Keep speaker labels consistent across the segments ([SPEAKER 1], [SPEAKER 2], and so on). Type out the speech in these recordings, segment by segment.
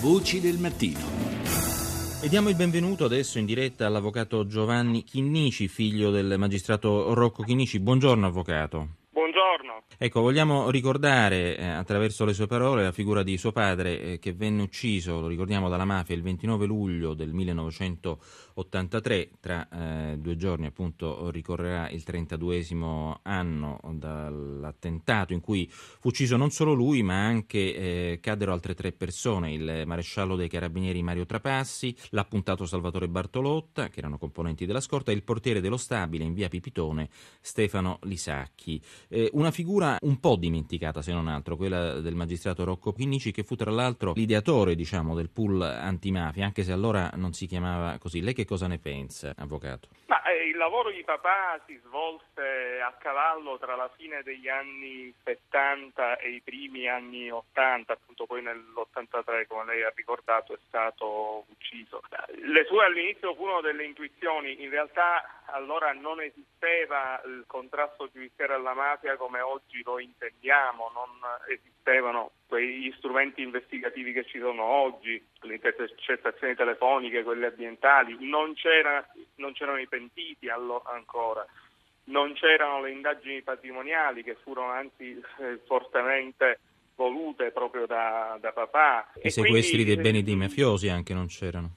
[SPEAKER 1] Voci del mattino.
[SPEAKER 2] E diamo il benvenuto adesso in diretta all'avvocato Giovanni Chinnici, figlio del magistrato Rocco Chinnici. Buongiorno avvocato.
[SPEAKER 3] Buongiorno.
[SPEAKER 2] Ecco, vogliamo ricordare eh, attraverso le sue parole la figura di suo padre eh, che venne ucciso, lo ricordiamo, dalla mafia il 29 luglio del 1983. Tra eh, due giorni appunto ricorrerà il 32esimo anno dall'attentato in cui fu ucciso non solo lui ma anche eh, caddero altre tre persone, il maresciallo dei carabinieri Mario Trapassi, l'appuntato Salvatore Bartolotta, che erano componenti della scorta, e il portiere dello stabile in via Pipitone Stefano Lisacchi. Eh, una figura un po' dimenticata, se non altro, quella del magistrato Rocco Pinnici, che fu tra l'altro l'ideatore diciamo, del pool antimafia, anche se allora non si chiamava così. Lei che cosa ne pensa, avvocato?
[SPEAKER 3] Ma, eh, il lavoro di papà si svolse a cavallo tra la fine degli anni 70 e i primi anni 80, appunto poi nell'83, come lei ha ricordato, è stato ucciso. Le sue all'inizio furono delle intuizioni, in realtà allora non esisteva il contrasto giudiziario alla mafia come oggi lo intendiamo, non esistevano quegli strumenti investigativi che ci sono oggi, le intercettazioni telefoniche, quelle ambientali, non, c'era, non c'erano i pentiti allo, ancora, non c'erano le indagini patrimoniali che furono anzi eh, fortemente volute proprio da, da papà.
[SPEAKER 2] I sequestri quindi, dei beni dei mafiosi anche non c'erano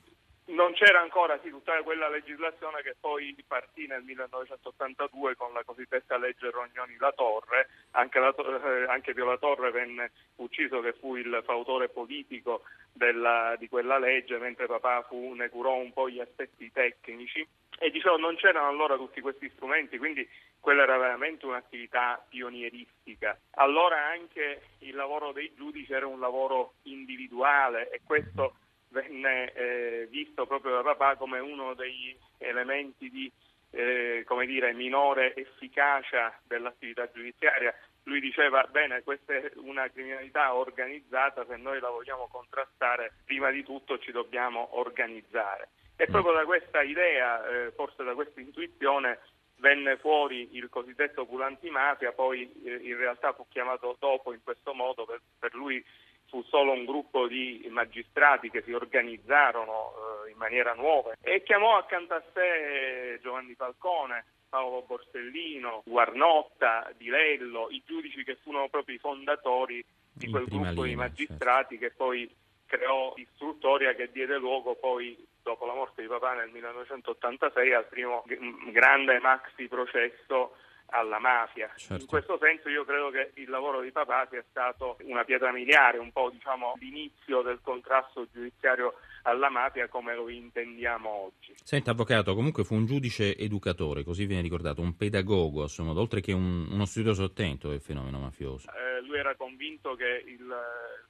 [SPEAKER 3] c'era ancora sì, tutta quella legislazione che poi partì nel 1982 con la cosiddetta legge Rognoni-La Torre, anche, la, eh, anche Pio La Torre venne ucciso che fu il fautore politico della, di quella legge, mentre papà fu, ne curò un po' gli aspetti tecnici e dicevo non c'erano allora tutti questi strumenti, quindi quella era veramente un'attività pionieristica. Allora anche il lavoro dei giudici era un lavoro individuale e questo venne eh, visto proprio da papà come uno degli elementi di eh, come dire, minore efficacia dell'attività giudiziaria. Lui diceva, bene, questa è una criminalità organizzata, se noi la vogliamo contrastare, prima di tutto ci dobbiamo organizzare. E mm. proprio da questa idea, eh, forse da questa intuizione, venne fuori il cosiddetto pool antimafia, poi eh, in realtà fu chiamato dopo in questo modo, per, per lui fu solo un gruppo di magistrati che si organizzarono eh, in maniera nuova e chiamò accanto a sé Giovanni Falcone, Paolo Borsellino, Guarnotta, Di Lello, i giudici che furono proprio i fondatori di quel gruppo linea, di magistrati certo. che poi creò l'istruttoria che diede luogo poi dopo la morte di papà nel 1986 al primo grande maxi processo alla mafia. Certo. In questo senso io credo che il lavoro di papà sia stato una pietra miliare, un po' diciamo l'inizio del contrasto giudiziario alla mafia come lo intendiamo oggi.
[SPEAKER 2] Senta avvocato, comunque fu un giudice educatore, così viene ricordato, un pedagogo a suo modo, oltre che un, uno studioso attento del fenomeno mafioso.
[SPEAKER 3] Eh, lui era convinto che il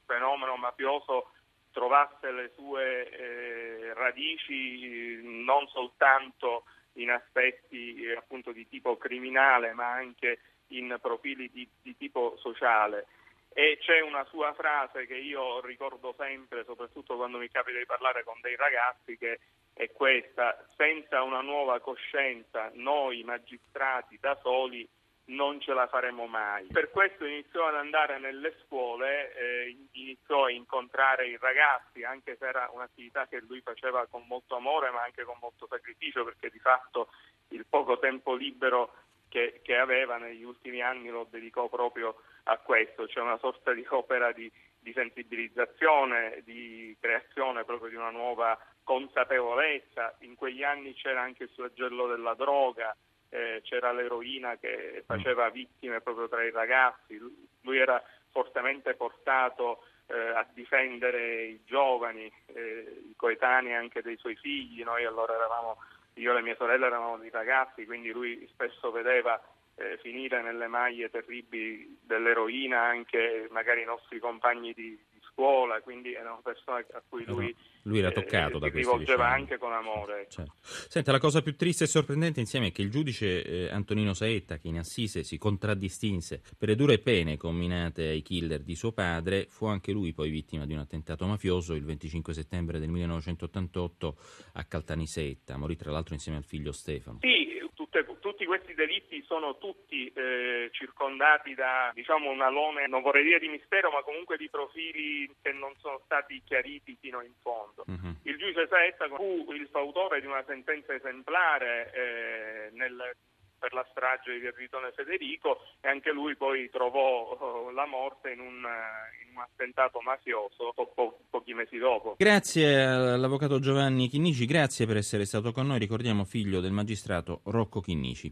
[SPEAKER 3] fenomeno mafioso trovasse le sue eh, radici non soltanto in aspetti eh, appunto di tipo criminale ma anche in profili di, di tipo sociale. E c'è una sua frase che io ricordo sempre, soprattutto quando mi capita di parlare con dei ragazzi, che è questa, senza una nuova coscienza noi magistrati da soli non ce la faremo mai. Per questo iniziò ad andare nelle scuole, eh, iniziò a incontrare i ragazzi, anche se era un'attività che lui faceva con molto amore ma anche con molto sacrificio, perché di fatto il poco tempo libero che, che aveva negli ultimi anni lo dedicò proprio a questo, cioè una sorta di opera di, di sensibilizzazione, di creazione proprio di una nuova consapevolezza. In quegli anni c'era anche il flagello della droga, eh, c'era l'eroina che faceva vittime proprio tra i ragazzi, lui era fortemente portato eh, a difendere i giovani, eh, i coetanei anche dei suoi figli, noi allora eravamo, io e le mie sorelle eravamo dei ragazzi, quindi lui spesso vedeva eh, finire nelle maglie terribili dell'eroina anche magari i nostri compagni di scuola, quindi erano persone a cui lui
[SPEAKER 2] lui era toccato eh, da questo.
[SPEAKER 3] Si rivolgeva anche con amore.
[SPEAKER 2] Certo. Senta, la cosa più triste e sorprendente insieme è che il giudice eh, Antonino Saetta, che in Assise si contraddistinse per le dure pene combinate ai killer di suo padre, fu anche lui poi vittima di un attentato mafioso il 25 settembre del 1988 a Caltanissetta. Morì tra l'altro insieme al figlio Stefano.
[SPEAKER 3] Sì, tutti questi delitti sono tutti eh, circondati da diciamo, un alone, non vorrei dire di mistero, ma comunque di profili che non sono stati chiariti fino in fondo. Uh-huh. Il giudice Saetta fu il fautore di una sentenza esemplare eh, nel per la strage di Via Vitone Federico e anche lui poi trovò oh, la morte in un, in un attentato mafioso po- po- pochi mesi dopo.
[SPEAKER 2] Grazie all'avvocato Giovanni Chinnici, grazie per essere stato con noi, ricordiamo figlio del magistrato Rocco Chinnici.